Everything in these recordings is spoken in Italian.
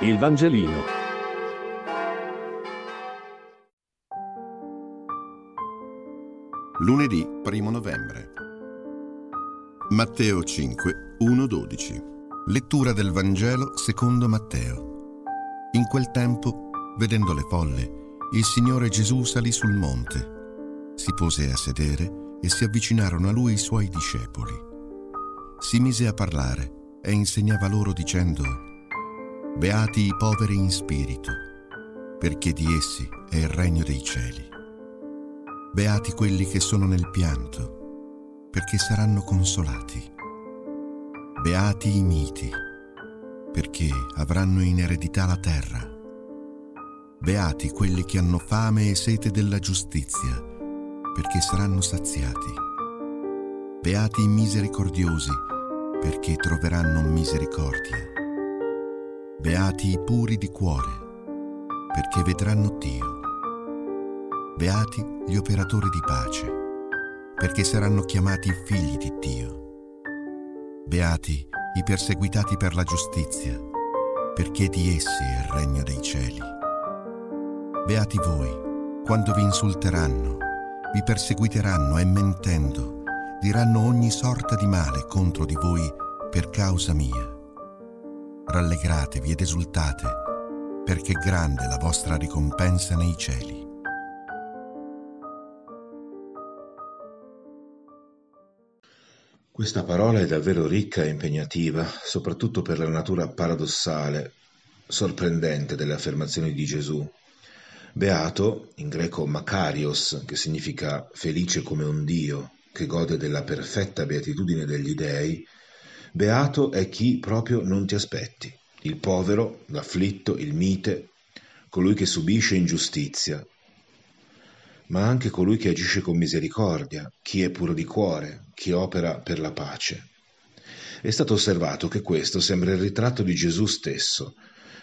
Il Vangelino. Lunedì 1 novembre. Matteo 5, 1-12. Lettura del Vangelo secondo Matteo. In quel tempo, vedendo le folle, il Signore Gesù salì sul monte, si pose a sedere e si avvicinarono a lui i suoi discepoli. Si mise a parlare e insegnava loro dicendo, Beati i poveri in spirito, perché di essi è il regno dei cieli. Beati quelli che sono nel pianto, perché saranno consolati. Beati i miti, perché avranno in eredità la terra. Beati quelli che hanno fame e sete della giustizia, perché saranno saziati. Beati i misericordiosi, perché troveranno misericordia. Beati i puri di cuore, perché vedranno Dio. Beati gli operatori di pace, perché saranno chiamati figli di Dio. Beati i perseguitati per la giustizia, perché di essi è il regno dei cieli. Beati voi, quando vi insulteranno, vi perseguiteranno e mentendo, diranno ogni sorta di male contro di voi per causa mia rallegratevi ed esultate, perché grande è la vostra ricompensa nei cieli. Questa parola è davvero ricca e impegnativa, soprattutto per la natura paradossale, sorprendente delle affermazioni di Gesù. Beato, in greco Makarios, che significa felice come un Dio, che gode della perfetta beatitudine degli dei, Beato è chi proprio non ti aspetti, il povero, l'afflitto, il mite, colui che subisce ingiustizia, ma anche colui che agisce con misericordia, chi è puro di cuore, chi opera per la pace. È stato osservato che questo sembra il ritratto di Gesù stesso.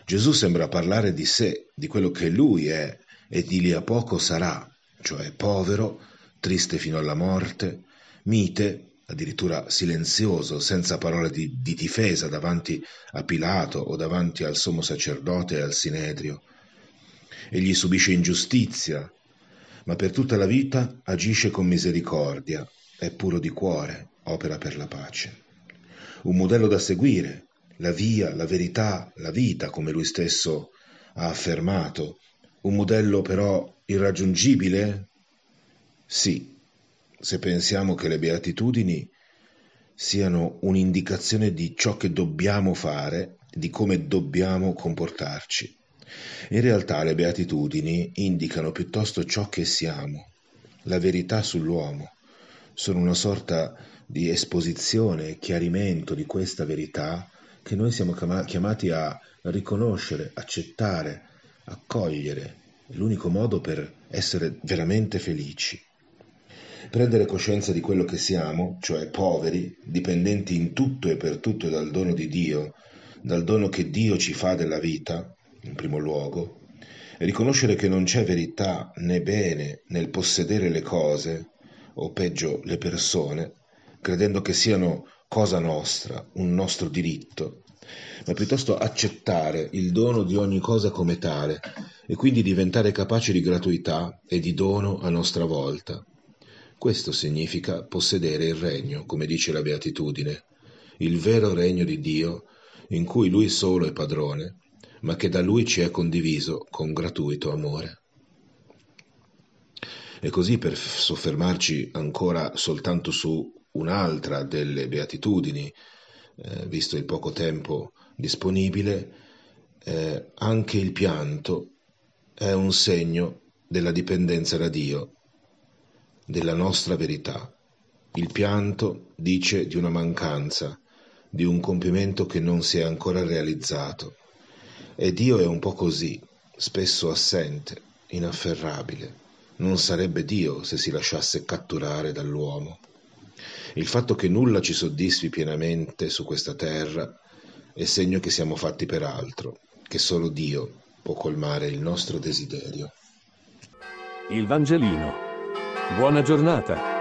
Gesù sembra parlare di sé, di quello che lui è e di lì a poco sarà, cioè povero, triste fino alla morte, mite, addirittura silenzioso, senza parole di, di, difesa davanti a Pilato o davanti al sommo sacerdote e al Sinedrio. Egli subisce ingiustizia, ma per tutta la vita agisce con misericordia, è puro di cuore, opera per la pace. Un modello da seguire, la via, la verità, la vita, come lui stesso ha affermato. Un modello però irraggiungibile? Sì, se pensiamo che le beatitudini siano un'indicazione di ciò che dobbiamo fare, di come dobbiamo comportarci. In realtà le beatitudini indicano piuttosto ciò che siamo, la verità sull'uomo, sono una sorta di esposizione chiarimento di questa verità che noi siamo chiamati a riconoscere, accettare, accogliere, l'unico modo per essere veramente felici prendere coscienza di quello che siamo, cioè poveri, dipendenti in tutto e per tutto dal dono di Dio, dal dono che Dio ci fa della vita, in primo luogo, e riconoscere che non c'è verità né bene nel possedere le cose, o peggio le persone, credendo che siano cosa nostra, un nostro diritto, ma piuttosto accettare il dono di ogni cosa come tale e quindi diventare capaci di gratuità e di dono a nostra volta. Questo significa possedere il regno, come dice la Beatitudine, il vero regno di Dio in cui Lui solo è padrone, ma che da Lui ci è condiviso con gratuito amore. E così per soffermarci ancora soltanto su un'altra delle beatitudini, eh, visto il poco tempo disponibile, eh, anche il pianto è un segno della dipendenza da Dio della nostra verità. Il pianto dice di una mancanza, di un compimento che non si è ancora realizzato. E Dio è un po' così, spesso assente, inafferrabile. Non sarebbe Dio se si lasciasse catturare dall'uomo. Il fatto che nulla ci soddisfi pienamente su questa terra è segno che siamo fatti per altro, che solo Dio può colmare il nostro desiderio. Il Vangelino Buona giornata.